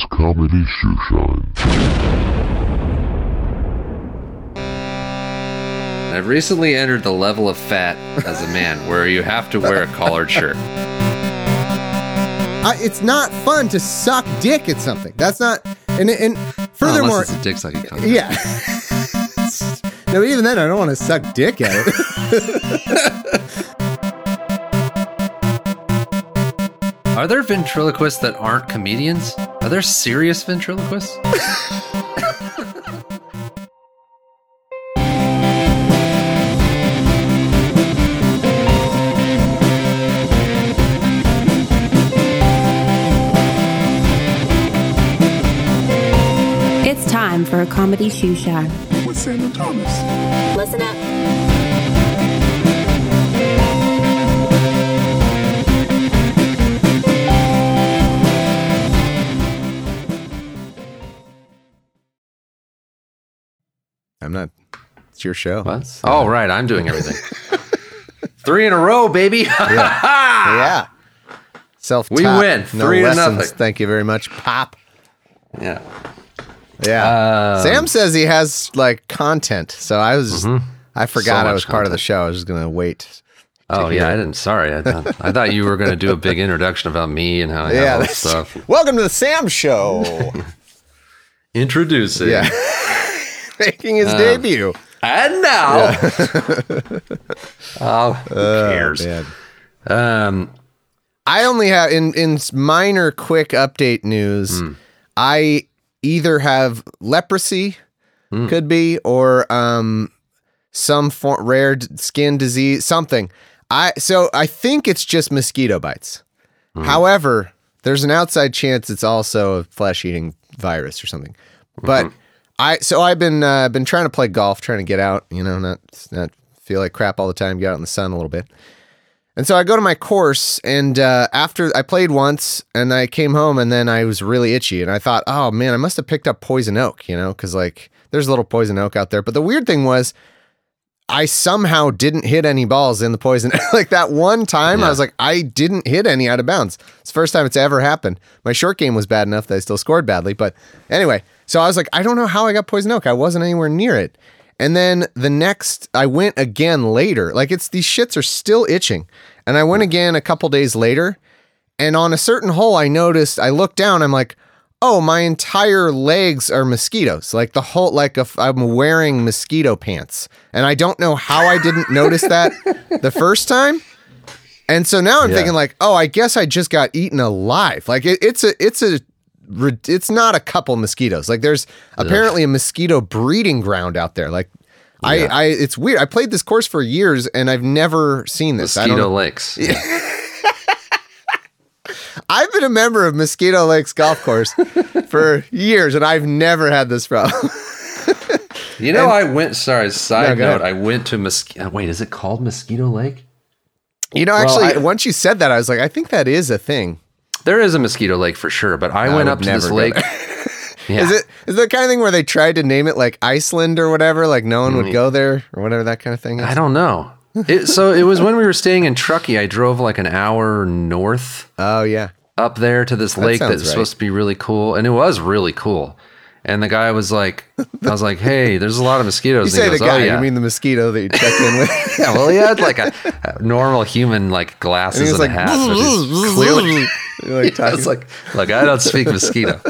It's Comedy Shoeshine. I've recently entered the level of fat as a man where you have to wear a collared shirt. I, it's not fun to suck dick at something. That's not. And and furthermore, Unless it's a dick sucking contest. yeah. no, even then, I don't want to suck dick at it. Are there ventriloquists that aren't comedians? Are there serious ventriloquists? It's time for a comedy shoe shine. with Sandra Thomas. Listen up. I'm not. It's your show. What? Oh, right. I'm doing everything. Three in a row, baby. Yeah. Self. We win. No Three to lessons. nothing. Thank you very much, Pop. yeah. Yeah. Um, Sam says he has like content, so I was. Mm-hmm. I forgot I much was part of the show. I was just gonna wait. Oh, yeah. I didn't. Sorry. I thought, I thought you were going to do a big introduction about me and how I Yeah. have all this stuff. Welcome to the Sam Show. Introducing. yeah. Making his Uh, debut. And now. oh, who cares? Man. Um, I only have in in minor quick update news. Hmm. I either have leprosy, Hmm. could be, or um some for- rare d- skin disease, something. I so I think it's just mosquito bites. Hmm. However, there's an outside chance it's also a flesh eating virus or something. But Mm-hmm. I so I've been uh, been trying to play golf, trying to get out, you know, not not feel like crap all the time, get out in the sun a little bit. And so I go to my course, and uh, after I played once, and I came home, and then I was really itchy, and I thought, oh man, I must have picked up poison oak, you know, because like there's a little poison oak out there. But the weird thing was, I somehow didn't hit any balls in the poison. like that one time, I was like, I didn't hit any out of bounds. It's the first time it's ever happened. My short game was bad enough that I still scored badly. But anyway, so I was like, I don't know how I got poison oak. I wasn't anywhere near it. And then the next, I went again later. Like it's these shits are still itching. And I went again a couple days later. And on a certain hole, I noticed, I looked down, I'm like, oh, my entire legs are mosquitoes. Like the whole, like if I'm wearing mosquito pants. And I don't know how I didn't notice that the first time. And so now I'm Yeah. thinking like, oh, I guess I just got eaten alive. Like it, it's a, it's a, it's not a couple mosquitoes. Like there's apparently a mosquito breeding ground out there. Like I, I, it's weird. I played this course for years and I've never seen this. Mosquito. Lakes. I've been a member of Mosquito Lakes Golf Course for years, and I've never had this problem. You know, I went. Sorry, side No, note. I went to mosquito. Uh, wait, is it called Mosquito Lake? You know, actually, I- once you said that, I was like, I think that is a thing. There is a mosquito lake for sure, but I, I went up to this lake. Yeah. Is it is the kind of thing where they tried to name it like Iceland or whatever? Like no one would go there or whatever that kind of thing is. Mm. I don't know. It, so it was when we were staying in Truckee. I drove like an hour north Oh yeah, up there to this lake sounds that's right. supposed to be really cool, and it was really cool. And the guy was like, I was like, hey, there's a lot of mosquitoes. you and he say the guy, oh, yeah. you mean the mosquito that you checked in with? yeah, well, he had like a, a normal human like and glasses he and, was a like, hat. So he's clearly, like was like, look, I don't speak mosquito.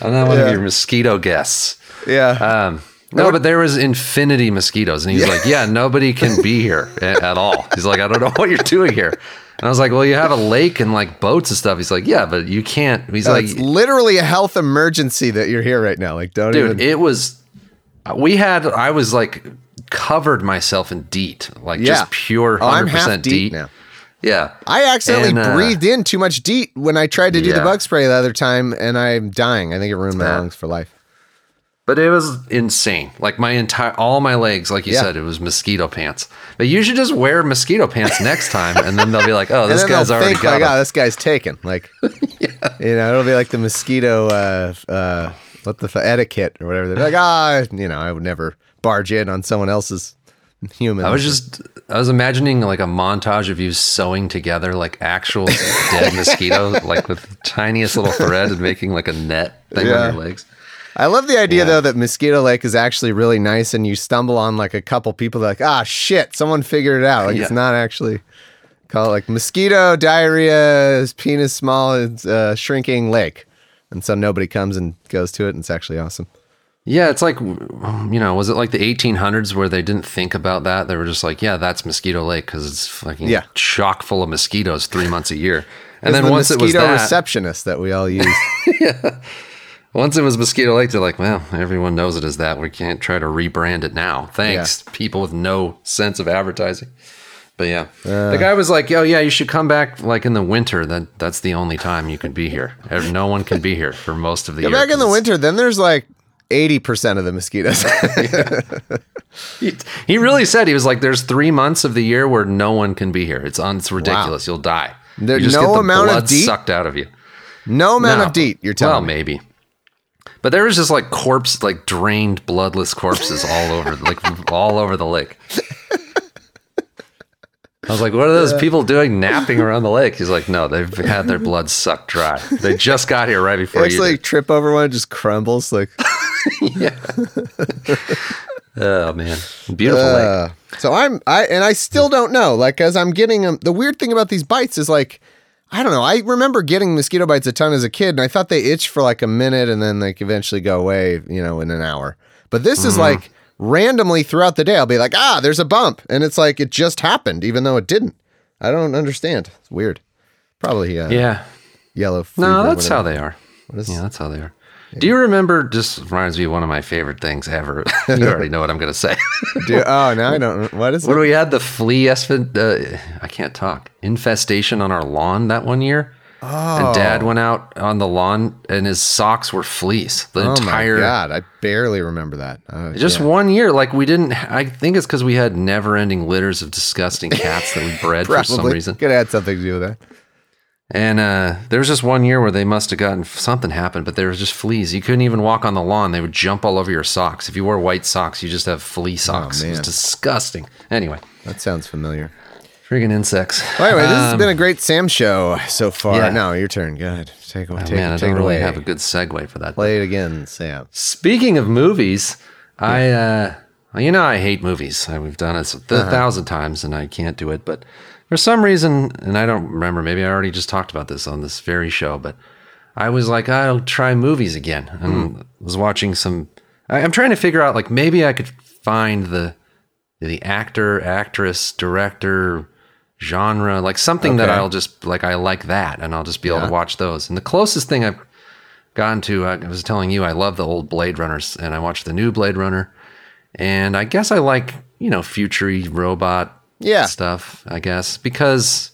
I'm not one Yeah. of your mosquito guests. yeah. Um, no, but there was infinity mosquitoes, and he's like, "Yeah, nobody can be here at all." He's like, "I don't know what you're doing here," and I was like, "Well, you have a lake and like boats and stuff." He's like, "Yeah, but you can't." He's No, like, it's literally a health emergency that you're here right now. Like, don't "Dude, even. it was." We had. I was like covered myself in DEET, like Yeah. just pure oh, I'm hundred half percent DEET. now. Yeah, I accidentally And, uh, breathed in too much DEET when I tried to do the bug spray the other time, and I'm dying. I think it ruined my lungs for life. But it was insane. Like my entire, all my legs, like you Yeah. said, it was mosquito pants. But you should just wear mosquito pants next time, and then they'll be like, "Oh, this guy's already think got like, them." oh, this guy's taken. Like, you know, it'll be like the mosquito, uh, uh, what the f- etiquette or whatever. They're like, ah, you know, I would never barge in on someone else's human. I was just I was imagining like a montage of you sewing together like actual dead mosquito, like with the tiniest little thread and making like a net thing Yeah. on your legs. I love the idea Yeah. though that Mosquito Lake is actually really nice, and you stumble on like a couple people that are like, ah, shit, someone figured it out. Like it's not actually called like mosquito diarrhea, penis small, it's, uh, shrinking lake, and so nobody comes and goes to it, and it's actually awesome. Yeah, it's like you know, was it like the 1800s where they didn't think about that? They were just like, yeah, that's Mosquito Lake because it's fucking Yeah. chock full of mosquitoes three months a year. And then the once it was mosquito that, receptionist that we all use. once it was Mosquito Lake, they're like, well, everyone knows it as that. We can't try to rebrand it now. Thanks, people with no sense of advertising. But yeah, Uh. the guy was like, "Oh yeah, you should come back like in the winter. That that's the only time you can be here. No one can be here for most of the year. back in the winter, then there's like eighty percent of the mosquitoes. He, he really said he was like, "There's three months of the year where no one can be here. It's un, it's ridiculous. You'll die. There's you no amount of DEET? sucked out of you. no amount No. of DEET. You're well, telling me. maybe." But there was just like corpse, like drained, bloodless corpses all over, like all over the lake. I was like, "What are those people doing napping around the lake?" He's like, "No, they've had their blood sucked dry. They just got here right before It's you." like did." trip over one, just crumbles. Like yeah. Oh man, beautiful lake. Uh, so I'm I and I still don't know. Like as I'm getting them, the weird thing about these bites is like I don't know. I remember getting mosquito bites a ton as a kid, and I thought they itched for like a minute and then like eventually go away. You know, in an hour. But this is like randomly throughout the day. I'll be like, ah, there's a bump, and it's like it just happened, even though it didn't. I don't understand. It's weird. Probably uh, Yeah, yellow. no, that's how they are. is- yeah, that's how they are. Do you remember? Just reminds me of one of my favorite things ever. you already know what I'm going to say. Do, oh, now I don't. What is it? when it? we had the flea uh, I can't talk infestation on our lawn that one year. Oh. And Dad went out on the lawn, and his socks were fleas. The Oh entire my god! I barely remember that. Oh, Just yeah. one year, like we didn't. I think it's because we had never-ending litters of disgusting cats that we bred for some reason. Could have had something to do with that. And uh, there was just one year where they must have gotten something happened, but there was just fleas. You couldn't even walk on the lawn; they would jump all over your socks. If you wore white socks, you just have flea socks. it was disgusting. Anyway, That sounds familiar. friggin' insects. Well, anyway, this has Um, been a great Sam show so far. yeah. No, your turn. Go ahead. Take, take, Oh, man, I take don't really away. have a good segue for that. Play it again, Sam. Speaking of movies, I uh you know I hate movies. I, we've done it a Uh-huh. thousand times and I can't do it, but for some reason, and I don't remember, maybe I already just talked about this on this very show, but I was like, I'll try movies again, and Hmm. was watching some. I, I'm trying to figure out like maybe I could find the the actor, actress, director, genre, like something that I'll just like I like that, and I'll just be able to watch those. And the closest thing I've gotten to, I was telling you, I love the old Blade Runners, and I watched the new Blade Runner, and I guess I like you know futury robot Yeah. stuff. I guess because.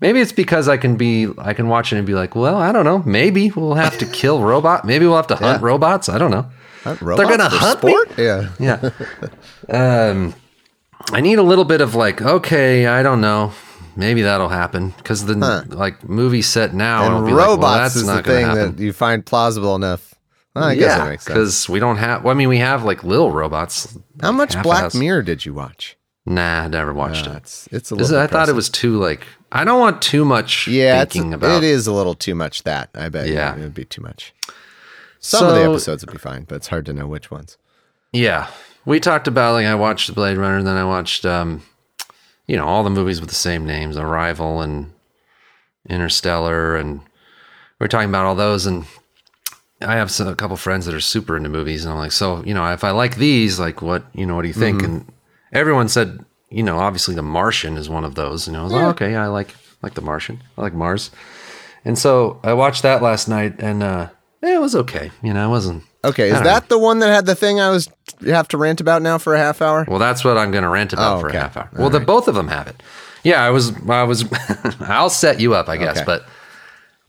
Maybe it's because I can be I can watch it and be like, well, I don't know. Maybe we'll have to kill robot. Maybe we'll have to hunt Yeah. robots. I don't know. Hunt They're gonna hunt sport? me. Yeah. Yeah. um, I need a little bit of like, okay, I don't know. Maybe that'll happen because the like movie set now. And be like, well, robots that's is the thing happen. that you find plausible enough. Well, I guess that yeah, makes sense. because we don't have. Well, I mean, we have like little robots. How like much Black. Mirror did you watch? Nah, I never watched it. it's it's a is- little. I thought it was too like. I don't want too much Yeah, thinking about. it is a little too much. That I bet. Yeah. it would be too much. Some of the episodes would be fine, but it's hard to know which ones. Yeah. We talked about like I watched Blade Runner, and then I watched um you know, all the movies with the same names, Arrival and Interstellar and we are talking about all those and I have some, a couple friends that are super into movies and I'm like, so, you know, if I like these, like what, you know, what do you think? Mm-hmm. And everyone said, you know, obviously The Martian is one of those, and I was like, oh, okay, yeah, I like like The Martian. I like Mars. And so I watched that last night and uh it was okay. You know, it wasn't Okay, is that the one that had the thing I was have to rant about now for a half hour? Well, that's what I'm going to rant about Oh, for okay. a half hour. Well, the both of them have it. Yeah, I was, I was, I'll set you up, I guess, Okay. but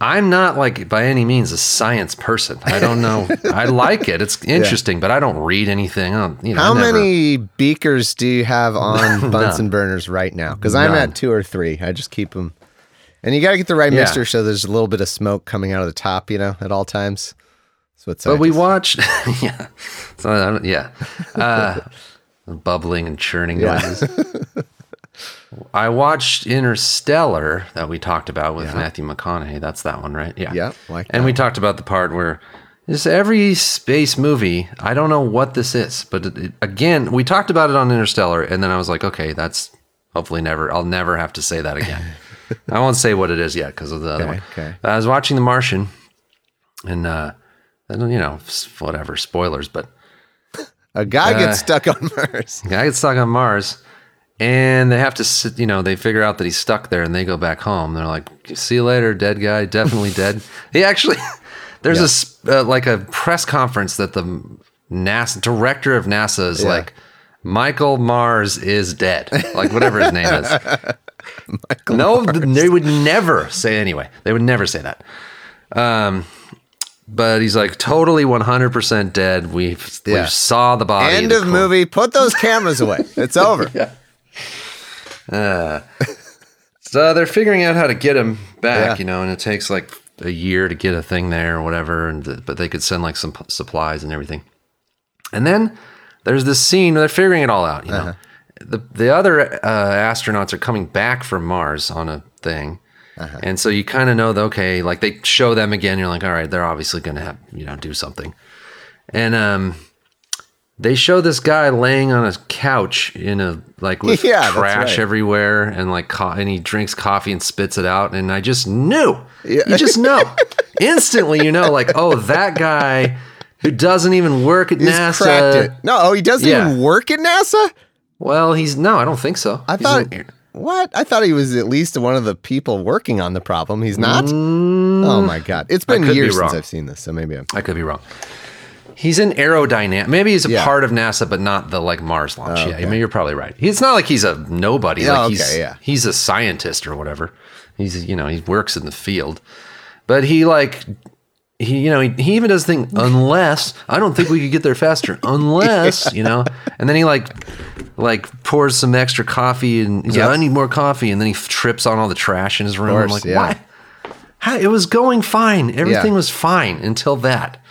I'm not like by any means a science person. I don't know. I like it. It's interesting, but I don't read anything. I you know, How never- many beakers do you have on Bunsen burners right now? Because I'm at two or three. I just keep them, and you got to get the right Yeah. mixture so there's a little bit of smoke coming out of the top, you know, at all times. That's what. But we watched, yeah, so yeah. Uh, bubbling and churning Yeah. noises. I watched Interstellar that we talked about with Matthew McConaughey. That's that one, right? Yeah. Yeah, like and we talked about the part where this every space movie. I don't know what this is, but it, it- again, we talked about it on Interstellar, and then I was like, okay, that's hopefully never. I'll never have to say that again. I won't say what it is yet because of the other Okay, one. okay. I was watching The Martian, and uh, then you know, whatever spoilers, but A guy Uh, gets stuck on Mars. guy gets stuck on Mars, and they have to, sit, you know, they figure out that he's stuck there, and they go back home. They're like, "See you later, dead guy. Definitely dead." He actually, there's a s a uh, like a press conference that the NASA director of NASA is Yeah. like, "Michael Mars is dead," like whatever his name is. no, they would never say anyway. They would never say that. Um, but he's like totally 100% dead. We Yeah. we saw the body. End of cor- movie. Put those cameras away. It's over. So they're figuring out how to get him back, Yeah. you know, and it takes like a year to get a thing there or whatever. And the, but they could send like some p- supplies and everything. And then there's this scene where they're figuring it all out. You know, the the other uh, astronauts are coming back from Mars on a thing. And so you kind of know that okay, like they show them again. You're like, all right, they're obviously going to have you know do something. And um, they show this guy laying on a couch in a like with Yeah, trash right. everywhere and like co- and he drinks coffee and spits it out and I just knew Yeah. you just know instantly you know like oh that guy who doesn't even work at He's NASA cracked it. No, oh, he doesn't Yeah. even work at NASA? well he's no I don't think so I He's thought. an- what? I thought he was at least one of the people working on the problem. He's not? oh my God. It's been Mm. could be years since. I've seen this, so maybe I'm. I could be wrong he's in aerodynamic maybe he's a Yeah. part of NASA but not the like Mars launch yeah I mean you're probably right it's not like he's a nobody Yeah, like oh, he's okay, yeah. he's a scientist or whatever he's you know he works in the field but he like he you know he, he even does thing unless i don't think we could get there faster unless you know and then he like like pours some extra coffee and he's Yep. like i need more coffee and then he trips on all the trash in his room i'm like yeah. How, it was going fine everything Yeah. was fine until that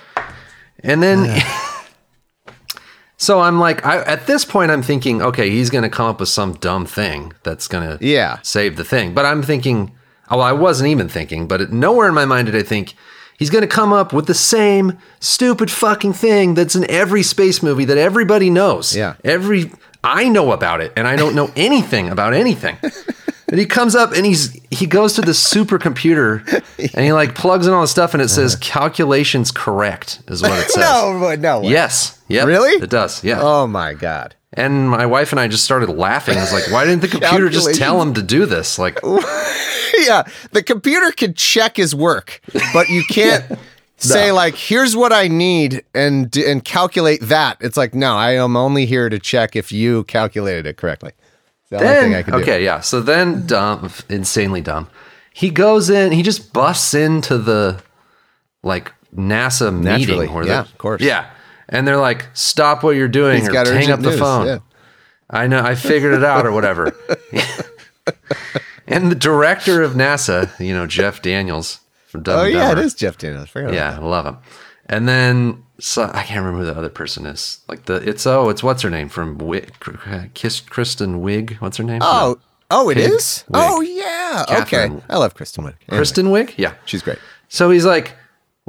and then so i'm like I, at this point i'm thinking okay he's gonna come up with some dumb thing that's gonna Yeah. save the thing. But I'm thinking, oh, I wasn't even thinking, but it, nowhere in my mind did I think he's going to come up with the same stupid fucking thing that's in every space movie that everybody knows. Yeah. Every I know about it, and I don't know anything about anything. And he comes up and he's he goes to the supercomputer and he like plugs in all the stuff and it says uh-huh. calculations correct is what it says. No, no. way. Yes. Yep. Really? It does. Yeah. Oh my God. And my wife and I just started laughing. I was like, why didn't the computer just tell him to do this? Like, yeah, the computer can check his work, but you can't say like, "Here's what I need," and and calculate that. It's like, no, I am only here to check if you calculated it correctly. The only thing I can do. okay, yeah. So then, dumb, insanely dumb. He goes in, he just busts into the like NASA Naturally, meeting. Yeah, they're- of course. Yeah. And they're like, stop what you're doing He's or hang up the news, phone. yeah. I know, I figured it out or whatever. and the director of NASA, you know, Jeff Daniels from Dumb Oh yeah, it is Jeff Daniels. I forgot about Yeah, I love him. And then so I can't remember who the other person is. Like the it's oh it's what's her name from Wig, Kiss Kristen Wiig. What's her name? Oh, oh, it Pig is. Wig. Oh yeah. Catherine. Okay, I love Kristen Wiig. Anyway, Kristen Wiig. Yeah. she's great. So he's like,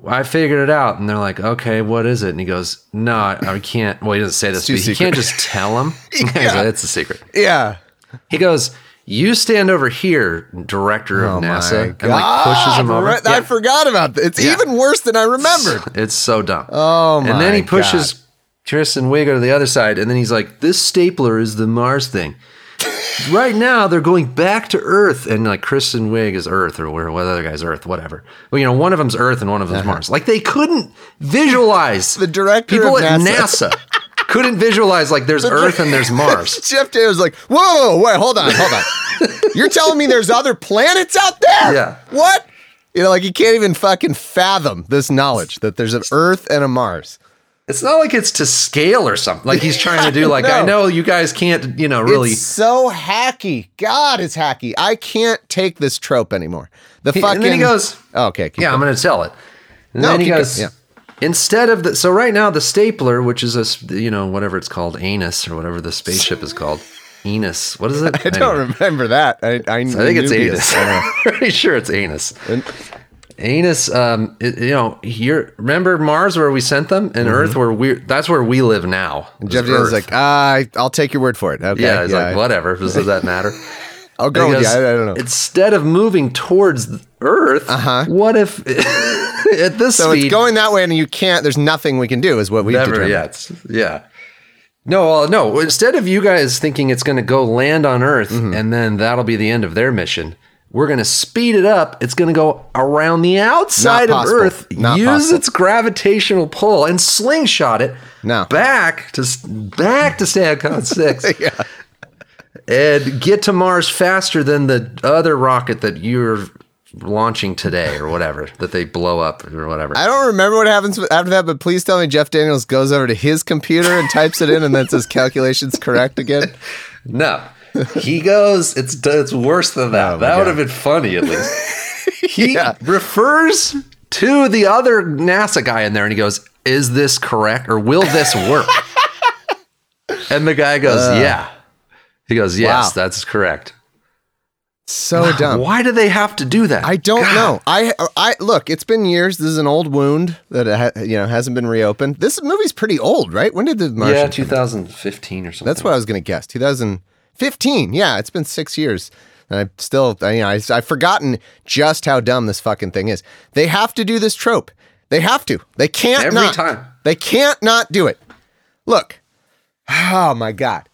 I figured it out, and they're like, okay, what is it? And he goes, No, I, I can't. Well, he doesn't say this, but he can't just tell him. Yeah. like, it's a secret. Yeah. He goes. You stand over here, director of Oh NASA, and like pushes him over. right- I Yeah. forgot about that. It's Yeah. even worse than I remembered. It's so dumb. Oh my And then he pushes God. Kristen Wiig to the other side, and then he's like, "This stapler is the Mars thing." right now, they're going back to Earth, and like Kristen Wiig is Earth, or where what other guy's Earth, whatever. Well, you know, one of them's Earth and one of them's uh-huh. Mars. Like they couldn't visualize The director people of at NASA. NASA couldn't visualize like there's Earth and there's Mars. Jeff Daniels was like, whoa, wait, hold on, hold on. You're telling me there's other planets out there? Yeah. What? You know, like you can't even fucking fathom this knowledge that there's an Earth and a Mars. It's not like it's to scale or something. Like he's trying to do. Like I know you guys can't, you know, really. It's so hacky. God, it's hacky. I can't take this trope anymore. The He- fucking. and then he goes, Oh, okay. Yeah, I'm going. going to tell it. And No, then he goes, going, instead of the so right now the stapler, which is a you know whatever it's called, anus or whatever the spaceship is called, anus. What is it? I don't remember that. I, I, I think it's anus. I'm pretty sure it's anus. Anus, um, it- you know, here. Remember Mars where we sent them, and Earth where we. That's where we live now. Jeff Earth. like, ah, I- I'll take your word for it. Okay. yeah, it's like whatever. Does that matter? I'll go with you. I, I don't know. Instead of moving towards Earth, Uh-huh. what if at this So speed? it's going that way, and you can't. There's nothing we can do. Is what we Never, determined. yeah. No, well, no. Instead of you guys thinking it's going to go land on Earth Mm-hmm. and then that'll be the end of their mission, we're going to speed it up. It's going to go around the outside of. Earth, Not use possible. its gravitational pull, and slingshot it No. back to back to StatCon six, Yeah. And get to Mars faster than the other rocket that you're launching today or whatever that they blow up or whatever. I don't remember what happens after that, but please tell me Jeff Daniels goes over to his computer and types it in, and then says calculations correct again. No. He goes, it's it's worse than that. Oh, that would have been funny at least. He Yeah. refers to the other NASA guy in there and he goes, Is this correct or will this work? and the guy goes, uh. Yeah. He goes, Yes. Wow. that's correct. So dumb. Why do they have to do that? I don't God. know. I I look. It's been years. This is an old wound that ha, you know hasn't been reopened. This movie's pretty old, right? When did the Martian? Yeah, come out? 2015 or something. That's what I was going to guess. 2015. Yeah, it's been six years. And I still, I, you know, I, I've forgotten just how dumb this fucking thing is. They have to do this trope. They have to. They can't Every not. time. They can't not do it. Look. Oh my God.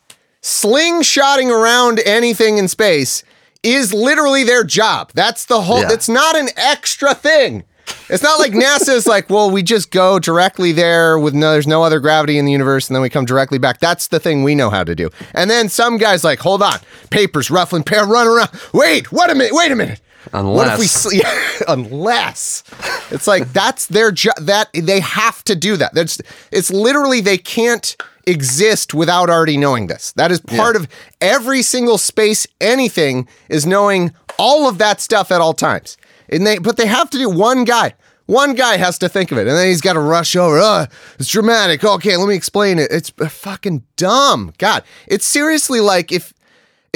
Slingshotting around anything in space is literally their job. That's the whole, Yeah. it's not an extra thing. It's not like NASA is like, well, we just go directly there with no, there's no other gravity in the universe, and then we come directly back. That's the thing we know how to do. And then some guys like, hold on, papers ruffling, pair run around. Wait, what a minute, wait a minute. What if we, Unless- yeah, unless it's like that's their job. That they have to do that. That's it's literally they can't exist without already knowing this. That is part of every single space. Anything is knowing all of that stuff at all times. And they, but they have to do one guy. One guy has to think of it, and then he's got to rush over. Oh, it's dramatic. Okay, let me explain it. It's fucking dumb. God, it's seriously like if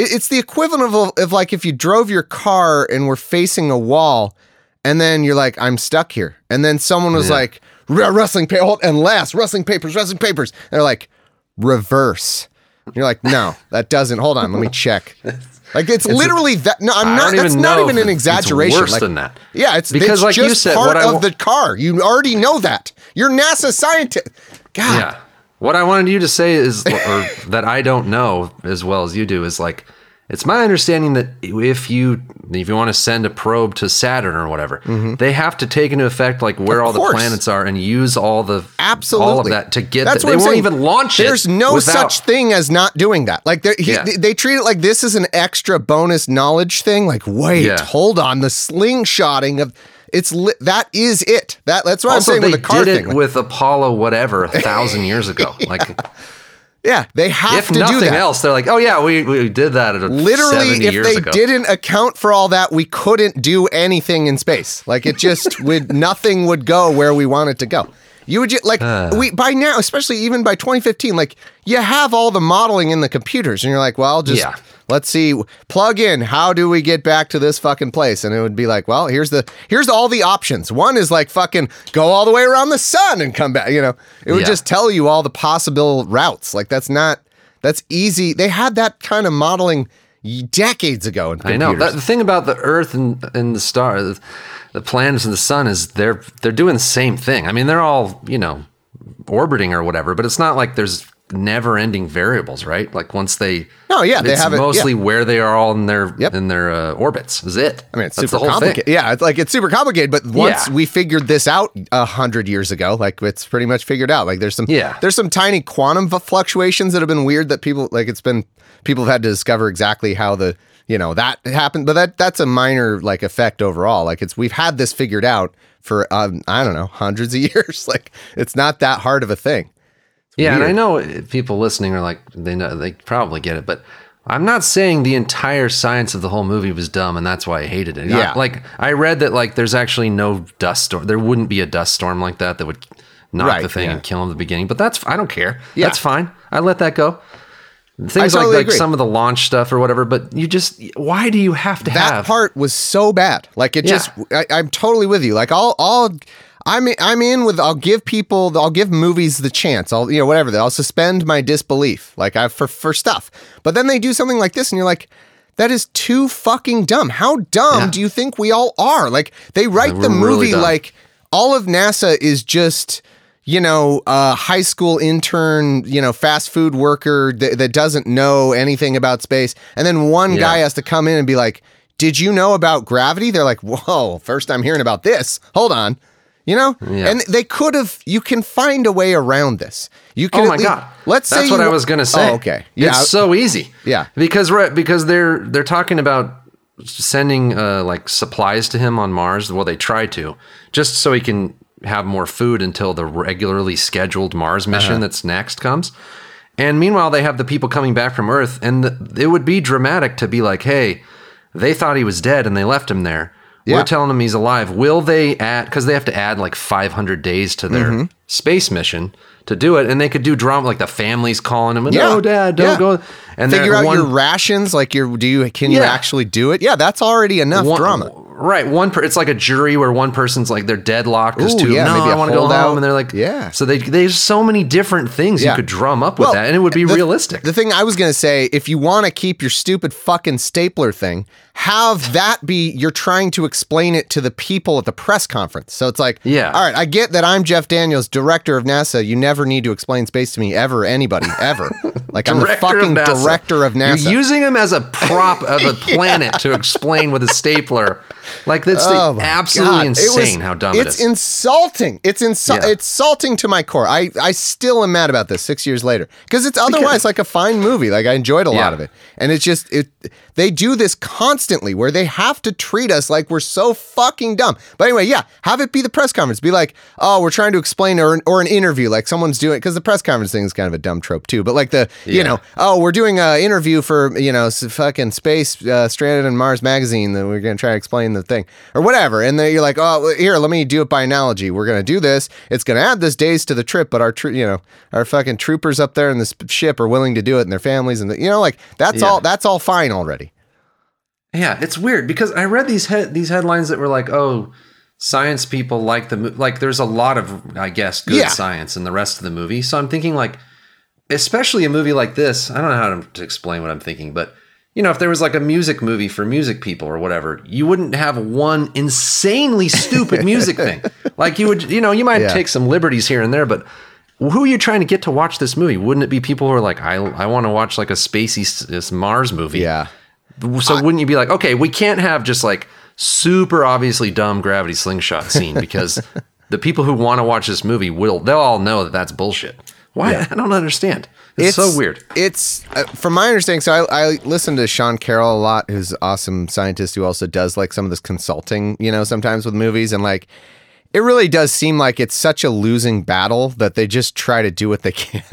it's the equivalent of, of like if you drove your car and were facing a wall and then you're like i'm stuck here. And then someone was like "R- wrestling paper and last wrestling papers wrestling papers. And they're like reverse. And you're like no that doesn't hold on let me check. Like it's, literally that no i'm not that's not even an it's- it's exaggeration worse like, than that. yeah it's Because it's like you just said, part what I of the car. You already know that. You're nasa scientist. God Yeah. What I wanted you to say is, or that I don't know as well as you do, is like, it's my understanding that if you if you want to send a probe to Saturn or whatever, they have to take into effect like where Mm-hmm. Of all the planets are and use all the Absolutely. all of that to get. That's the, what they I'm won't saying. even launch it. There's no without- such thing as not doing that. Like they Yeah. they treat it like this is an extra bonus knowledge thing. Like wait, Yeah. hold on, the slingshotting of it's li- that is it. That that's what Also, I'm saying with the car did thing. it with Apollo, whatever, a thousand years ago. Like, yeah, they have if to do nothing that. else, they're like, oh yeah, we, we did that at Literally, if they ago. didn't account for all that, we couldn't do anything in space. Like it just would nothing would go where we want it to go. You would just like ah. we by now, especially even by 2015, like you have all the modeling in the computers, and you're like, well, just Yeah. Let's see, plug in. How do we get back to this fucking place? And it would be like, well, here's the here's all the options. One is like fucking go all the way around the sun and come back. You know, it would Yeah. just tell you all the possible routes. Like that's not that's easy. They had that kind of modeling decades ago in I know. That, the thing about the Earth and, and the stars, the planets and the sun is they're they're doing the same thing. I mean, they're all you know orbiting or whatever, but it's not like there's never-ending variables, right? Like once they, No, yeah, they it's have it- yeah. mostly where they are all in their Yep. in their uh, orbits. Is it? I mean, it's That's super complicated. thing. Yeah, it's like it's super complicated. But once Yeah. we figured this out a hundred years ago, like it's pretty much figured out. Like there's some, Yeah. there's some tiny quantum fluctuations that have been weird that people like. It's been people have had to discover exactly how the you know that happened. But that that's a minor like effect overall. Like it's we've had this figured out for um, I don't know hundreds of years. like it's not that hard of a thing. Yeah, and I know people listening are like they know they probably get it, but I'm not saying the entire science of the whole movie was dumb and that's why I hated it. Yeah. I- like I read that like there's actually no dust storm. There wouldn't be a dust storm like that that would knock Right, the thing yeah. and kill him at the beginning. But that's I don't care. Yeah. That's fine. I let that go. Things totally like like some of the launch stuff or whatever. But you just why do you have to that have part was so bad. Like it Yeah. just, I, I'm totally with you. Like I'll, I'll, I'm, I'm in with. I'll give people. I'll give movies the chance. I'll, you know, whatever. I'll suspend my disbelief. Like I for for stuff. But then they do something like this, and you're like. That is too fucking dumb. How dumb Yeah. do you think we all are? Like they write We're the movie dumb. like all of NASA is just you know a high school intern, you know, fast food worker that, that doesn't know anything about space, and then one Yeah. guy has to come in and be like, "Did you know about gravity?" They're like, "Whoa, first time hearing about this. Hold on." You know, Yeah. and they could have. You can find a way around this. You can. Oh my least- god! Let's that's say what I was gonna say. Oh, okay. Yeah. it's so easy. Yeah. because right because they're they're talking about sending uh, like supplies to him on Mars. Well, they try to just so he can have more food until the regularly scheduled Mars mission Uh-huh. that's next comes. And meanwhile, they have the people coming back from Earth, and the, it would be dramatic to be like, "Hey, they thought he was dead, and they left him there. Yeah. We're telling him he's alive. Will they add? Because they have to add like 500 days to their Mm-hmm. space mission to do it, and they could do drama like the families calling him, Yeah. "No, Dad, don't Yeah. go." And figure out one, your rations. Like your, do you can you actually do it? Yeah, that's already enough one, drama. Right, one. Per, it's like a jury where one person's like they're deadlocked because Ooh, two. yeah, no, maybe I want to go home, and they're like, Yeah. So they there's so many different things you could drum up with Well, that, and it would be the- realistic. The thing I was going to say, if you want to keep your stupid fucking stapler thing, have that be you're trying to explain it to the people at the press conference. So it's like, Yeah. all right, I get that I'm Jeff Daniels, director of NASA. You never need to explain space to me ever, anybody, ever. Like I'm the Director of fucking director of NASA. You're using him as a prop of a planet to explain with a stapler. Like that's Oh absolutely God. It was- insane how dumb it it's is. insulting. It's insu- Yeah. it's insulting to my core. I, I still am mad about this six years later because it's otherwise like a fine movie. Like I enjoyed a lot of it, and it's just it. They do this constantly where they have to treat us like we're so fucking dumb. But anyway, yeah, have it be the press conference. Be like, oh, we're trying to explain or or an interview like someone's doing because the press conference thing is kind of a dumb trope too. But like the you know oh we're doing an interview for you know fucking space uh, stranded in Mars magazine that we're gonna try to explain the thing or whatever and then you're like oh here let me do it by analogy we're gonna do this it's gonna add this days to the trip but our you know our fucking troopers up there in this ship are willing to do it and their families and the, you know like that's Yeah. all that's all fine already Yeah, it's weird because I read these head these headlines that were like, "Oh, science people like the mo-. like." There's a lot of, I guess, good Yeah. science in the rest of the movie. So I'm thinking like, especially a movie like this. I don't know how to, explain what I'm thinking, but you know, if there was like a music movie for music people or whatever, you wouldn't have one insanely stupid music thing. Like you would, you know, you might Yeah. take some liberties here and there, but. Who are you trying to get to watch this movie? Wouldn't it be people who are like, I, I want to watch like a spacey this Mars movie? yeah So wouldn't you be like, okay, we can't have just like super obviously dumb gravity slingshot scene because the people who want to watch this movie will they'll all know that that's bullshit. Why? I don't understand. It's, so weird. It's uh, from my understanding. So I, I listen to Sean Carroll a lot, who's an awesome scientist who also does like some of this consulting, you know, sometimes with movies, and like it really does seem like it's such a losing battle that they just try to do what they can.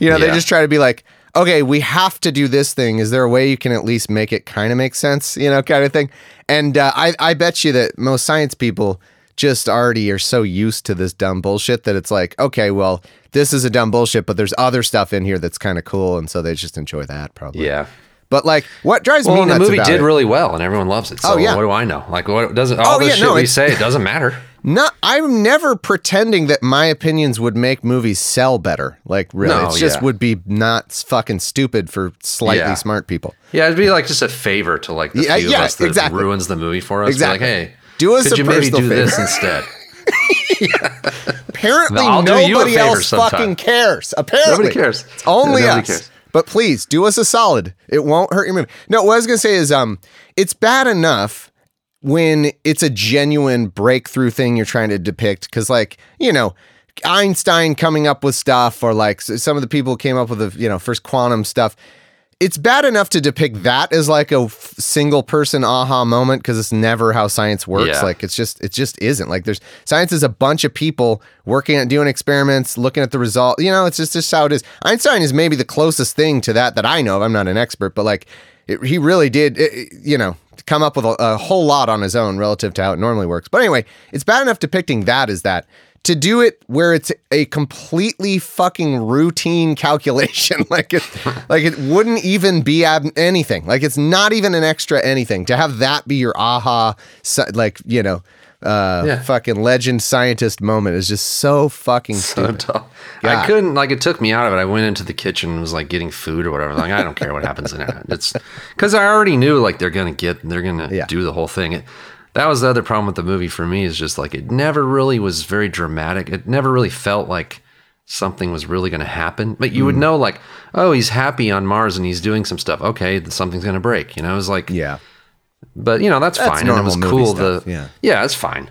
you know, they just try to be like, okay, we have to do this thing. Is there a way you can at least make it kind of make sense? You know, kind of thing. And uh, I, I bet you that most science people just already are so used to this dumb bullshit that it's like, okay, well, this is a dumb bullshit, but there's other stuff in here that's kind of cool, and so they just enjoy that probably. Yeah. But like, what drives Well, me and the movie did it- really well, and everyone loves it. So Oh, yeah. what do I know? Like, what doesn't all Oh, the yeah, shit no, we say it doesn't matter? No, I'm never pretending that my opinions would make movies sell better. Like, really, No, it's just yeah. would be not fucking stupid for slightly Yeah. smart people. Yeah, it'd be like just a favor to like the Yeah, few yeah, of us that exactly. ruins the movie for us. Be Exactly. Like, hey, Do us could you maybe do this instead? Apparently, I'll do you a nobody else sometime. fucking cares. Apparently, Nobody cares. It's only Nobody us. cares. But please do us a solid. It won't hurt your movie. No, what I was gonna say is, um, it's bad enough when it's a genuine breakthrough thing you're trying to depict, because like you know. Einstein coming up with stuff, or like some of the people who came up with the you know first quantum stuff. It's bad enough to depict that as like a f- single person aha moment because it's never how science works. Yeah. Like it's just it just isn't. Like there's science is a bunch of people working at doing experiments, looking at the result. You know, it's just just how it is. Einstein is maybe the closest thing to that that I know of. I'm not an expert, but like it, he really did. it- you know. Come up with a, a whole lot on his own relative to how it normally works. But anyway, it's bad enough depicting that as that to do it where it's a completely fucking routine calculation, like it, like it wouldn't even be ab- anything. Like it's not even an extra anything. To have that be your aha, like you know, uh, Yeah. fucking legend scientist moment is just so fucking stupid. God. I couldn't like it took me out of it. I went into the kitchen and was like getting food or whatever. Like I don't care what happens in it. It's because I already knew like they're gonna get they're gonna Yeah. do the whole thing. It, that was the other problem with the movie for me is just like it never really was very dramatic. It never really felt like something was really going to happen. But you Mm. would know like, oh, he's happy on Mars and he's doing some stuff. Okay, something's going to break. You know, it was like Yeah, but you know that's, That's fine. And it was cool. stuff, the yeah. yeah, it's fine.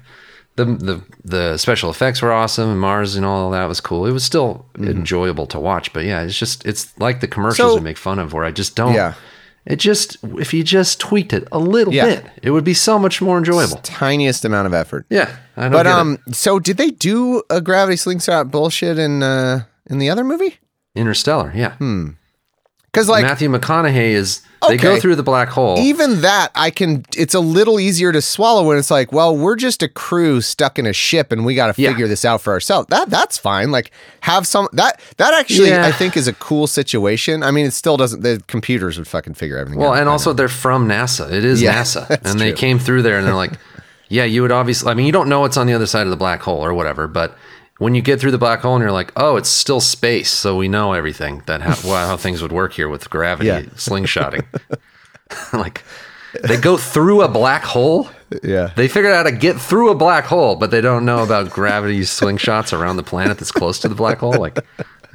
The the the special effects were awesome, and Mars and all that was cool. It was still enjoyable to watch. But yeah, it's just it's like the commercials Mm-hmm. So- we make fun of, where I just don't. Yeah. It just if you just tweaked it a little Yeah. bit, it would be so much more enjoyable. tiniest amount of effort. Yeah, I don't But get it. um, so did they do a gravity slingshot bullshit in uh in the other movie? Interstellar. Yeah, Hmm. Because like Matthew McConaughey is. They go through the black hole. even that I can it's a little easier to swallow when it's like, well, we're just a crew stuck in a ship and we got to Yeah. figure this out for ourselves. That that's fine. Like have some that that actually Yeah. I think is a cool situation. I mean, it still doesn't the computers would fucking figure everything Well, out. and also they're from NASA. It is Yeah, NASA, and they came through there, and they're like, "Yeah, you would obviously. I mean, you don't know what's on the other side of the black hole or whatever, but when you get through the black hole, and you're like, oh, it's still space, so we know everything that how, well, how things would work here with gravity Yeah. slingshotting. like, they go through a black hole. yeah. They figured out how to get through a black hole, but they don't know about gravity slingshots around the planet that's close to the black hole. Like,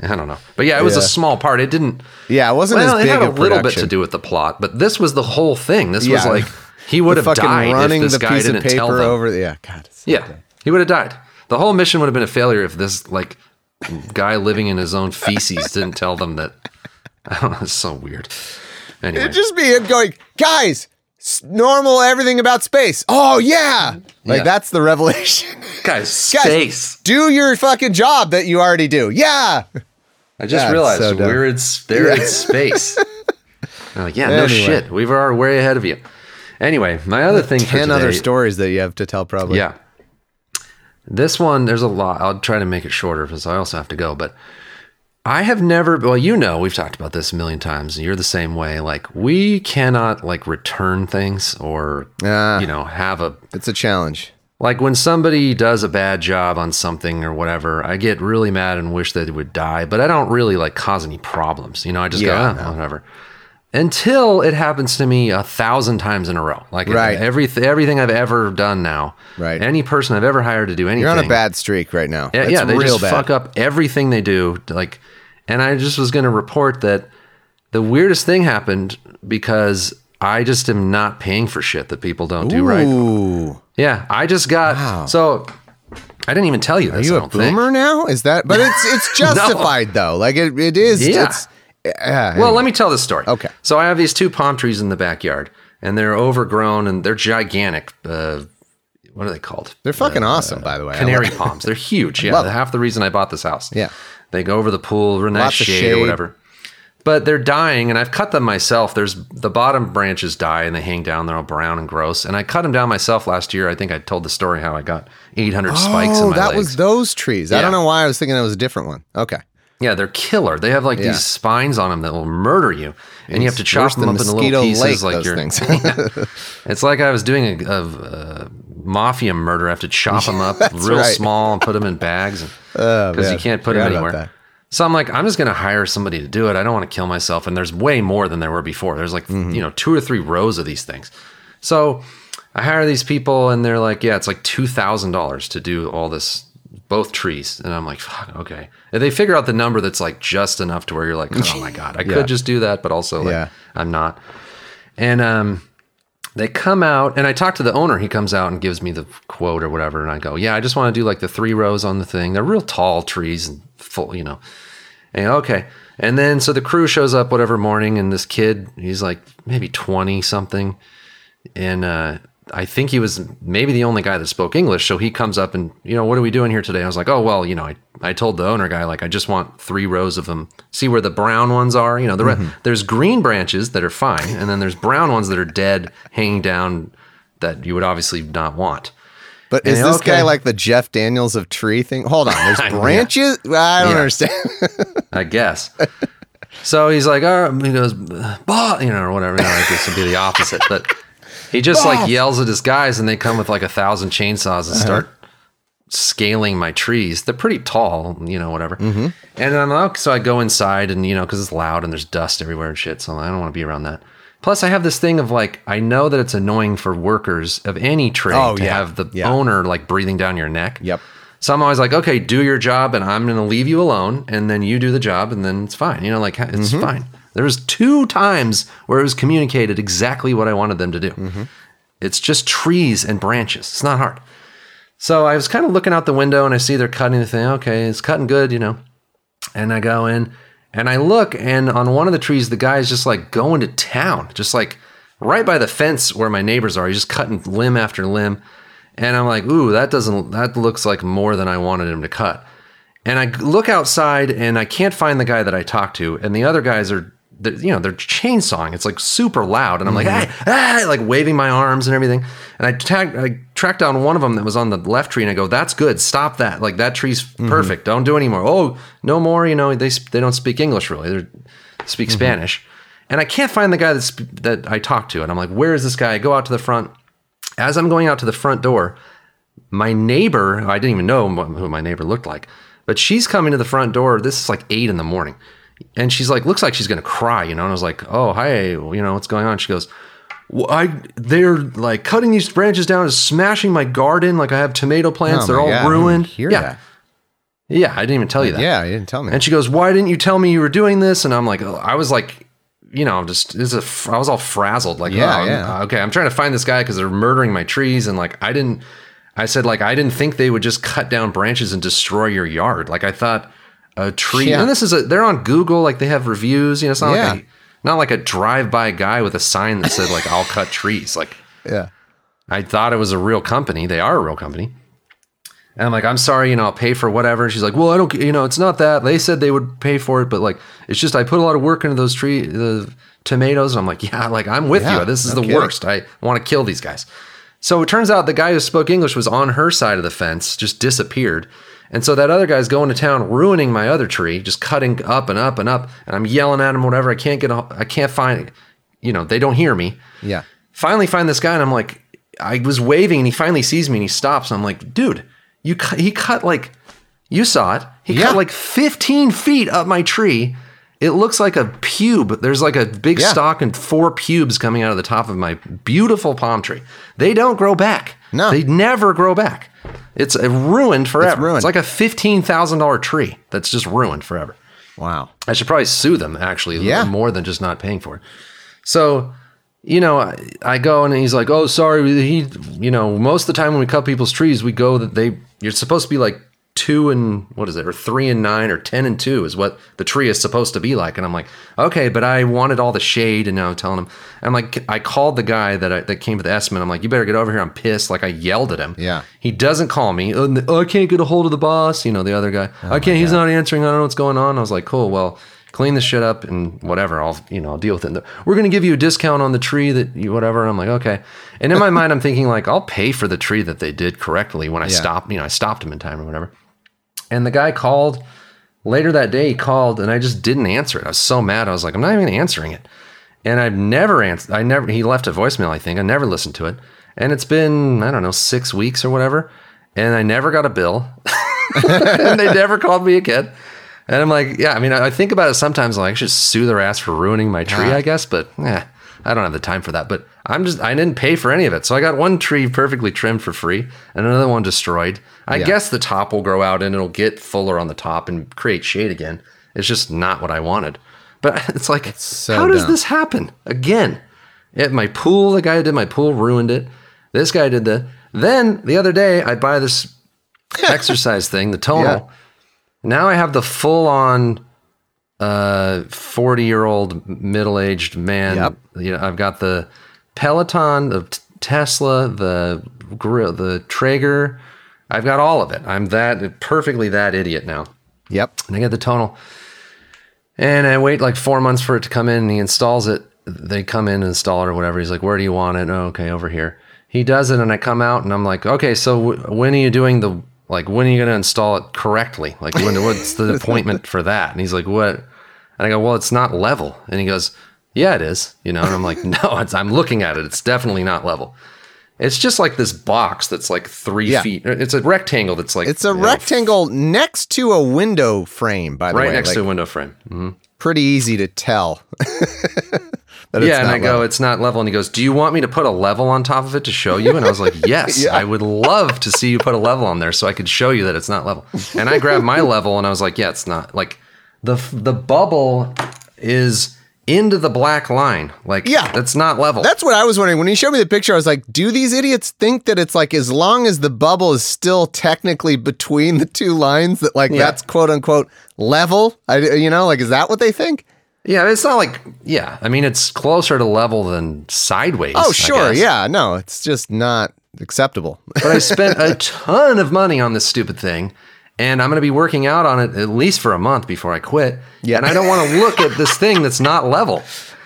I don't know. But yeah, it was a small part. It didn't. Yeah, it wasn't Well, as it big had a little bit to do with the plot, but this was the whole thing. This was like he would The have fucking died running if this the guy piece didn't of tell paper them. over. Yeah, God. so yeah, dumb. he would have died. The whole mission would have been a failure if this like guy living in his own feces didn't tell them that. I don't know. It's so weird. Anyway, It'd just be him going, guys, normal everything about space. Oh yeah. Like Yeah. that's the revelation. guys, Guys, space. do your fucking job that you already do. Yeah. I just Yeah, realized so we're in they're in space. I'm like, yeah, no shit. We are way ahead of you. Anyway, my other thing Ten other stories that you have to tell probably. Yeah. This one, there's a lot. I'll try to make it shorter because I also have to go. But I have never, well, you know, we've talked about this a million times, and you're the same way. Like, we cannot like return things or, Ah. you know, have a, It's a challenge. like when somebody does a bad job on something or whatever, I get really mad and wish they would die, but I don't really like cause any problems. You know, I just Yeah, go, oh, whatever. Until it happens to me a thousand times in a row. Like Right. every, everything I've ever done now. Right. Any person I've ever hired to do anything. You're on a bad streak right now. Yeah, yeah, they real just bad. fuck up everything they do. Like, and I just was going to report that the weirdest thing happened because I just am not paying for shit that people don't do right. Ooh. Yeah, I just got Wow. so. I didn't even tell you Are you a don't think. boomer now? Is that but it's it's justified though. Like it, it is Yeah. it's yeah, Well, let me tell this story. Okay. So I have these two palm trees in the backyard, and they're overgrown and they're gigantic. Uh, what are they called? they're fucking awesome by the way. Canary palms. They're huge. Yeah, half the reason I bought this house. Yeah. they go over the pool, real nice shade, shade. or whatever. But they're dying, and I've cut them myself. There's the bottom branches die and they hang down. They're all brown and gross. And I cut them down myself last year. I think I told the story how I got 800 spikes in Oh, my that legs. was those trees. I don't know why I was thinking that was a different one. Okay. Yeah, they're killer. They have like Yeah. these spines on them that will murder you, and you have to chop them up into little pieces. Lake, like you're, things. it's like I was doing a, a, a mafia murder. I have to chop them up real right. small and put them in bags Oh, because you can't put them Forgot about anywhere. So I'm like, I'm just gonna hire somebody to do it. I don't want to kill myself. And there's way more than there were before. There's like Mm-hmm. you know two or three rows of these things. So I hire these people, and they're like, yeah, it's like two thousand dollars to do all this, both trees. And I'm like, fuck, okay. And they figure out the number that's like just enough to where you're like, oh my god, I Yeah. could just do that, but also like Yeah. I'm not. And um, they come out, and I talk to the owner. He comes out and gives me the quote or whatever, and I go, "Yeah, I just want to do like the three rows on the thing. They're real tall trees and full, you know." And okay, and then so the crew shows up whatever morning, and this kid, he's like maybe twenty something, and uh, I think he was maybe the only guy that spoke English. So he comes up and you know, what are we doing here today? I was like, oh well, you know, I I told the owner guy like I just want three rows of them. See where the brown ones are. You know, the re- mm-hmm. there's green branches that are fine, and then there's brown ones that are dead, hanging down that you would obviously not want. But And is this okay. guy like the Jeff Daniels of tree thing? Hold on, there's Yeah. branches. I don't Yeah. understand. I guess. So he's like, all right, he goes, bah, you know, or whatever. You know, like this would be the opposite, but he just like yells at his guys, and they come with like a thousand chainsaws and start scaling my trees. They're pretty tall, you know, whatever. And I'm like, so I go inside, and you know, because it's loud and there's dust everywhere and shit, so I don't want to be around that. Plus, I have this thing of like, I know that it's annoying for workers of any trade Oh, to yeah. have the Yeah. owner like breathing down your neck. Yep. So I'm always like, okay, do your job, and I'm going to leave you alone, and then you do the job, and then it's fine. You know, like it's Mm-hmm. fine. There was two times where it was communicated exactly what I wanted them to do. Mm-hmm. It's just trees and branches. It's not hard. So I was kind of looking out the window, and I see they're cutting the thing. Okay, it's cutting good, you know. And I go in, and I look, and on one of the trees, the guy's just like going to town, just like right by the fence where my neighbors are. He's just cutting limb after limb. And I'm like, ooh, that doesn't, that looks like more than I wanted him to cut. And I look outside and I can't find the guy that I talked to. And the other guys are, you know, they're chainsawing. It's like super loud. And I'm like, ah, ah, like waving my arms and everything. And I tag, I tracked down one of them that was on the left tree and I go, that's good. Stop that. Like that tree's perfect. Don't do anymore. Oh, no more. You know, they, they don't speak English really. They speak Spanish. And I can't find the guy that's, that I talked to. And I'm like, where is this guy? I go out to the front as I'm going out to the front door, my neighbor, I didn't even know who my neighbor looked like, but she's coming to the front door. This is like eight in the morning. And she's like, looks like she's to cry, you know? And I was like, oh, hi, you know, what's going on? She goes, well, I, they're like cutting these branches down and smashing my garden. Like I have tomato plants. Oh they're all God, ruined. yeah. that. Yeah. I didn't even tell you that. Yeah, you didn't tell me. And she goes, "Why didn't you tell me you were doing this?" And I'm like, oh, I was like, you know, just it's a, I was all frazzled. Like, Yeah, oh, yeah. okay, I'm trying to find this guy because they're murdering my trees, and like, I didn't. I said like I didn't think they would just cut down branches and destroy your yard. Like I thought a tree. Yeah. And this is a they're on Google. Like they have reviews. You know, it's not Yeah. like a, not like a drive-by guy with a sign that said like I'll cut trees. Like yeah. I thought it was a real company. They are a real company. And I'm like, I'm sorry, you know, I'll pay for whatever. And she's like, well, I don't, you know, it's not that. They said they would pay for it, but like, it's just I put a lot of work into those tree, the tomatoes. And I'm like, yeah, like I'm with Yeah, you. This is no the kidding. worst. I want to kill these guys. So it turns out the guy who spoke English was on her side of the fence, just disappeared. And so that other guy's going to town, ruining my other tree, just cutting up and up and up. And I'm yelling at him, whatever. I can't get, a, I can't find, you know, they don't hear me Yeah. finally find this guy and I'm like, I was waving and he finally sees me and he stops. And I'm like, dude, you cut, he cut like, you saw it. He Yeah. cut like 15 feet up my tree. It looks like a pube. There's like a big Yeah. stalk and four pubes coming out of the top of my beautiful palm tree. They don't grow back. No. They never grow back. It's ruined forever. It's, ruined. It's like a $15,000 tree that's just ruined forever. Wow. I should probably sue them actually, Yeah. more than just not paying for it. So, you know, I, I go and he's like, "Oh, sorry." He, you know, most of the time when we cut people's trees, we go that they you're supposed to be like two and what is it, or three and nine, or ten and two is what the tree is supposed to be like. And I'm like, okay, but I wanted all the shade, and now I'm telling him, I'm like, I called the guy that I, that came to the estimate. I'm like, you better get over here. I'm pissed. Like I yelled at him. Yeah. He doesn't call me. Oh, oh, I can't get a hold of the boss. You know, the other guy. Oh I can't. He's not answering. I don't know what's going on. I was like, cool. Well, clean this shit up and whatever. I'll you know I'll deal with it. We're gonna give you a discount on the tree that you whatever. And I'm like, okay. And in my mind, I'm thinking like, I'll pay for the tree that they did correctly when I Yeah. stopped. You know, I stopped him in time or whatever. And the guy called later that day. He called and I just didn't answer it. I was so mad. I was like, I'm not even answering it. And I've never answered. I never. He left a voicemail. I think I never listened to it. And it's been I don't know six weeks or whatever. And I never got a bill. and they never called me again. And I'm like, yeah, I mean, I I think about it sometimes. Like, I should sue their ass for ruining my tree, I guess. But yeah, I don't have the time for that. But I'm just, I didn't pay for any of it. So I got one tree perfectly trimmed for free and another one destroyed. I Yeah. guess the top will grow out and it'll get fuller on the top and create shade again. It's just not what I wanted. But it's like, so how does this happen again? At my pool, the guy who did my pool ruined it. This guy did the. Then the other day, I buy this exercise thing, the tonal. Yeah. Now I have the full on uh 40 year old middle aged man. Yep. You know, I've got the Peloton, the Tesla, the grill, the Traeger. I've got all of it. I'm that perfectly that idiot now. Yep. And I get the tonal. And I wait like four months for it to come in and he installs it. They come in and install it or whatever. He's like, Where do you want it? Oh, okay, over here. he does it, and I come out, and I'm like, okay, so w- when are you doing the like? When are you going to install it correctly? Like, when, what's the appointment for that? And he's like, what? And I go, well, it's not level. And he goes, yeah, it is. You know, and I'm like, no, it's, I'm looking at it. It's definitely not level. It's just like this box that's like three Yeah. feet. It's a rectangle that's like It's a you know, rectangle next to a window frame, by the right way. Right next like, to a window frame. Mhm. pretty easy to tell. that it's yeah, and not I go, level. it's not level. And he goes, Do you want me to put a level on top of it to show you? And I was like, Yes, I would love to see you put a level on there so I could show you that it's not level. And I grabbed my level and I was like, Yeah, it's not. Like the the bubble is into the black line. Like, Yeah. that's not level. That's what I was wondering. When he showed me the picture, I was like, do these idiots think that it's like as long as the bubble is still technically between the two lines that like Yeah. that's quote unquote level? I you know, like is that what they think? yeah, it's not like, yeah. I mean, it's closer to level than sideways. Oh, sure. Yeah, no, it's just not acceptable. but I spent a ton of money on this stupid thing. And I'm going to be working out on it at least for a month before I quit. Yeah. And I don't want to look at this thing that's not level.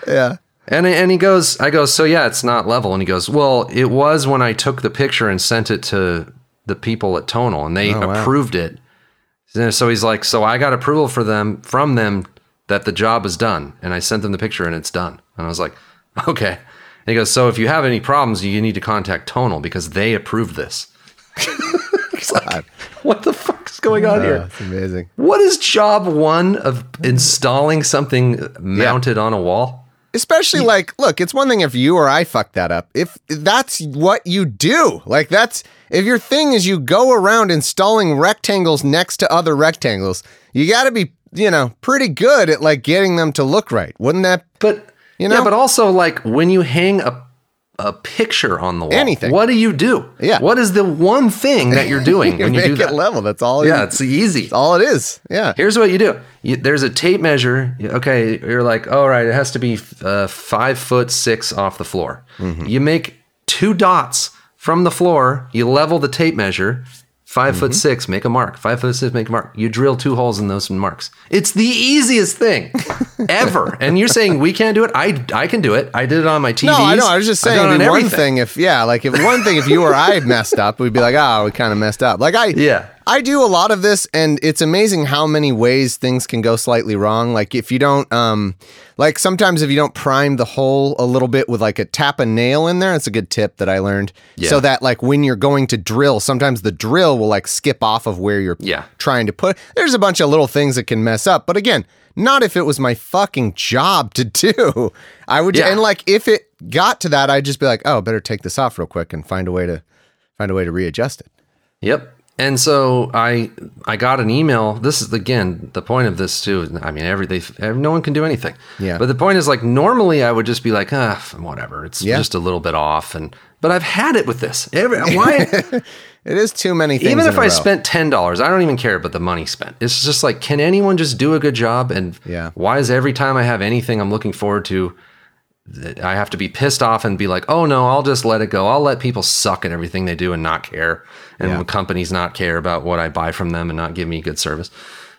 yeah. And and he goes, I go, so yeah, it's not level. And he goes, well, it was when I took the picture and sent it to the people at Tonal, and they Oh, wow. approved it. So he's like, so I got approval for them from them that the job is done, and I sent them the picture and it's done. And I was like, okay. And he goes, so if you have any problems, you need to contact Tonal because they approved this. Like, what the fuck going on Oh, here? it's amazing. What is job one of installing something mounted on a wall? Especially like, look, it's one thing if you or I fuck that up. If that's what you do, like that's if your thing is you go around installing rectangles next to other rectangles, you got to be, you know, pretty good at like getting them to look right. Wouldn't that? But You yeah, know? but also like when you hang a a picture on the wall, Anything. What do you do? Yeah. What is the one thing that you're doing when you do it that? level. That's all. Yeah, it, it's easy. all it is. Yeah. Here's what you do. You, there's a tape measure. Okay, you're like, all right, it has to be uh, five foot six off the floor. Mm-hmm. You make two dots from the floor. You level the tape measure. 5 Mm-hmm. foot six, make a mark. Five foot six, make a mark. You drill two holes in those marks. It's the easiest thing ever. and you're saying we can't do it? I I can do it. I did it on my TV. No, I know. I was just saying, one thing if, yeah, like if one thing if you or I messed up, we'd be like, oh, we kind of messed up. Like I, Yeah. I do a lot of this, and it's amazing how many ways things can go slightly wrong. Like if you don't, um, like sometimes if you don't prime the hole a little bit with like a tap a nail in there, it's a good tip that I learned. Yeah. So that like when you're going to drill, sometimes the drill will like skip off of where you're Yeah. trying to put. There's a bunch of little things that can mess up, but again. Not if it was my fucking job to do. I would, Yeah. and like if it got to that, I'd just be like, "Oh, better take this off real quick and find a way to find a way to readjust it." Yep. And so I I got an email. This is again the point of this too. I mean, every they no one can do anything. Yeah. But the point is like normally I would just be like, ah, whatever. It's Yeah. just a little bit off. And but I've had it with this. Every, why? It is too many things. even if I row. spent ten dollars, I don't even care about the money spent. It's just like, can anyone just do a good job? And Yeah. why is every time I have anything I'm looking forward to, I have to be pissed off and be like, oh no, I'll just let it go. I'll let people suck at everything they do and not care, and Yeah. companies not care about what I buy from them and not give me good service.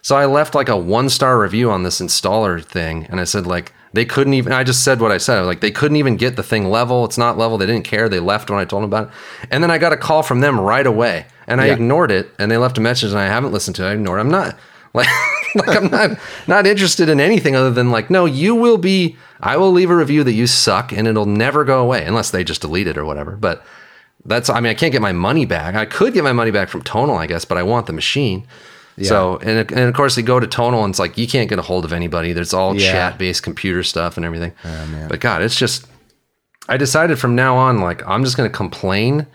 So I left like a one star review on this installer thing, and I said like they couldn't even. I just said what I said. I Like they couldn't even get the thing level. It's not level. They didn't care. They left when I told them about it, and then I got a call from them right away, and I Yeah. ignored it, and they left a message, and I haven't listened to it. I ignored. it. I'm not like like I'm not not interested in anything other than like no, you will be. I will leave a review that you suck, and it'll never go away unless they just delete it or whatever. But that's I mean I can't get my money back. I could get my money back from Tonal, I guess, but I want the machine. Yeah. So and and of course they go to Tonal and it's like you can't get a hold of anybody. There's all Yeah. chat based computer stuff and everything. Oh, But God, it's just I decided from now on like I'm just going to complain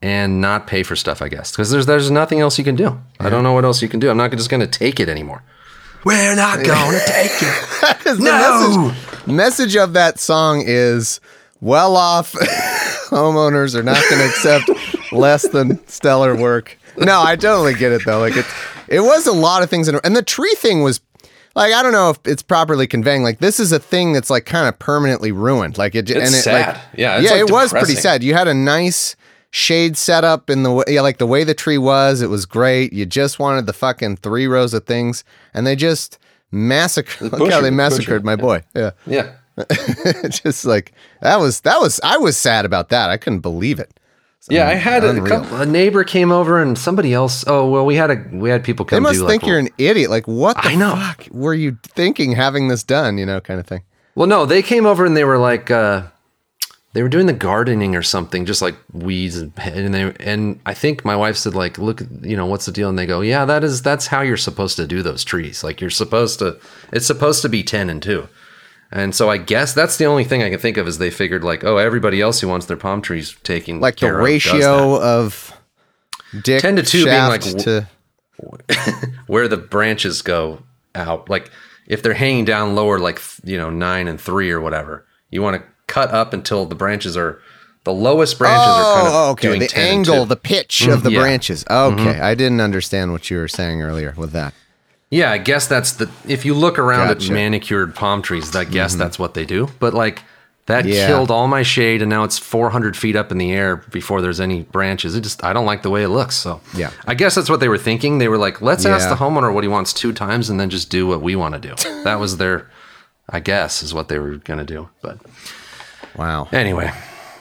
and not pay for stuff. I guess because there's there's nothing else you can do. I don't know what else you can do. I'm not just going to take it anymore. We're not going to take it. The No. message, message of that song is well off homeowners are not going to accept less than stellar work. No, I totally get it though. Like it, it was a lot of things, in, and the tree thing was like I don't know if it's properly conveying. Like this is a thing that's like kind of permanently ruined. Like it, and it sad. like Yeah, it's, yeah, like, it was pretty sad. You had a nice shade setup in the way, yeah, like the way the tree was. It was great. You just wanted the fucking three rows of things, and they just massacred. Look how they massacred my boy. Yeah, Yeah. just like that was that was I was sad about that. I couldn't believe it. Yeah, I had a, couple, a neighbor came over and somebody else. Oh well, we had a we had people come. They must do think like, you're an idiot. Like, what the I know. fuck were you thinking having this done? You know, kind of thing. Well, no, they came over and they were like, uh, they were doing the gardening or something, just like weeds and and they and I think my wife said like, look, you know, what's the deal? And they go, yeah, that is that's how you're supposed to do those trees. Like you're supposed to, it's supposed to be ten and two. And so I guess that's the only thing I can think of is they figured like, oh, everybody else who wants their palm trees taken Like the ratio of dick 10 to 2 being like- to where the branches go out. Like if they're hanging down lower, like you know nine and three or whatever, you want to cut up until the branches are the lowest branches are kind of oh, okay. doing The 10 and angle, 2. the pitch of the yeah. Mm-hmm. branches. Okay, I didn't understand what you were saying earlier with that. Yeah, I guess that's the. If you look around Gotcha. Mm-hmm. at manicured palm trees, I guess that's what they do. But like that Yeah. killed all my shade, and now it's 400 feet up in the air before there's any branches. It just I don't like the way it looks. So Yeah. I guess that's what they were thinking. They were like, let's ask the homeowner what he wants two times, and then just do what we want to do. that was their, I guess, is what they were gonna do. But Wow, anyway,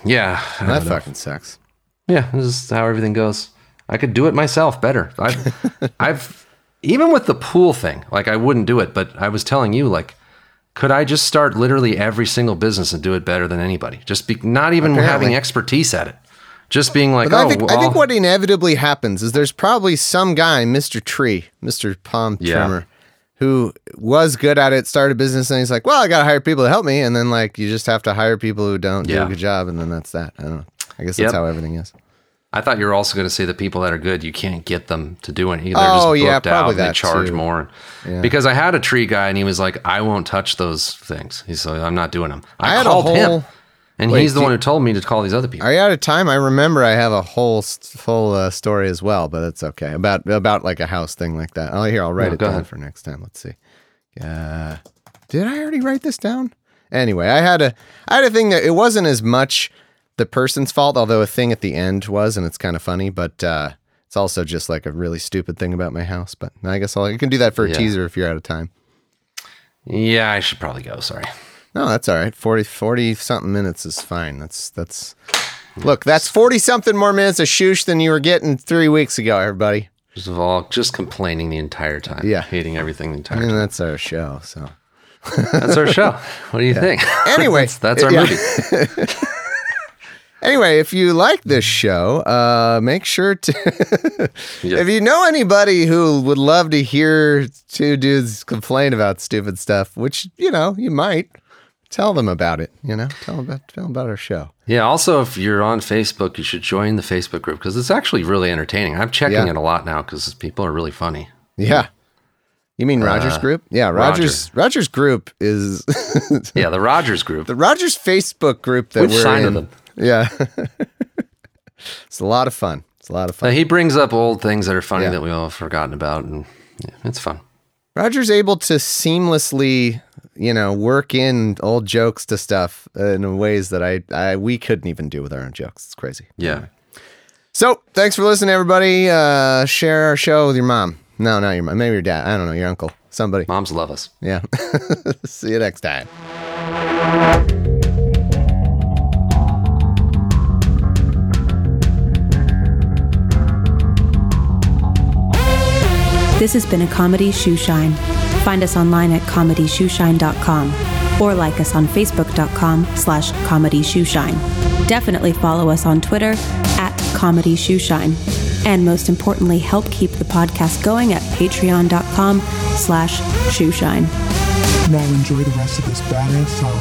yeah, that fucking sucks. Yeah, this is how everything goes. I could do it myself better. I've, I've, even with the pool thing, like I wouldn't do it, but I was telling you, like, could I just start literally every single business and do it better than anybody? Just be not even Apparently. having expertise at it. Just being like, But oh, I think well, I think what inevitably happens is there's probably some guy, Mr. Tree, Mr. Palm Yeah. Trimmer, who was good at it, started a business, and he's like, "Well, I got to hire people to help me," and then like you just have to hire people who don't do a good job, and then that's that. I don't know. I guess that's Yep. how everything is. I thought you were also going to say the people that are good, you can't get them to do anything. They're Oh, just yeah, booked out probably and they charge too. more. Because I had a tree guy and he was like, I won't touch those things. He's like, I'm not doing them. I, I called him whole- and Wait, he's the one who told me to call these other people. Are you out of time? I remember I have a whole full uh, story as well, but that's okay about about like a house thing like that. Oh, here I'll write No, it down ahead. for next time. Let's see. Uh, did I already write this down? Anyway, I had a I had a thing that it wasn't as much the person's fault, although a thing at the end was, and it's kind of funny, but uh, it's also just like a really stupid thing about my house. But I guess I'll, I can do that for a Yeah. teaser if you're out of time. yeah, I should probably go. Sorry. No, that's all right. 40, 40 something minutes is fine. That's that's look, that's forty something more minutes of shoosh than you were getting three weeks ago, everybody. First of all, just complaining the entire time. Yeah. Hating everything the entire And time. that's our show. So That's our show. What do you think? Anyway, that's, that's our yeah. movie. anyway, if you like this show, uh, make sure to Yeah. if you know anybody who would love to hear two dudes complain about stupid stuff, which you know you might. Tell them about it. You know, tell them about tell them about our show. Yeah. Also, if you're on Facebook, you should join the Facebook group because it's actually really entertaining. I'm checking Yeah. it a lot now because people are really funny. Yeah. You mean Rogers Uh, Group? Yeah, Rogers Rogers Group is Yeah, the Rogers group. the Rogers Facebook group that We've we're in. with them. Yeah. it's a lot of fun. It's a lot of fun. he brings up old things that are funny Yeah. that we all have forgotten about, and yeah, it's fun. Roger's able to seamlessly, you know, work in old jokes to stuff in ways that I, I we couldn't even do with our own jokes. It's crazy. Yeah. So thanks for listening, everybody. Uh, share our show with your mom. No, not your mom. Maybe your dad. I don't know. Your uncle. Somebody. Moms love us. Yeah. See you next time. This has been a Comedy Shoeshine. Find us online at comedyshoeshine.com or like us on facebook.com slash comedy shoeshine. Definitely follow us on Twitter at comedy shoeshine. And most importantly, help keep the podcast going at patreon.com slash shoeshine. Now enjoy the rest of this badass song.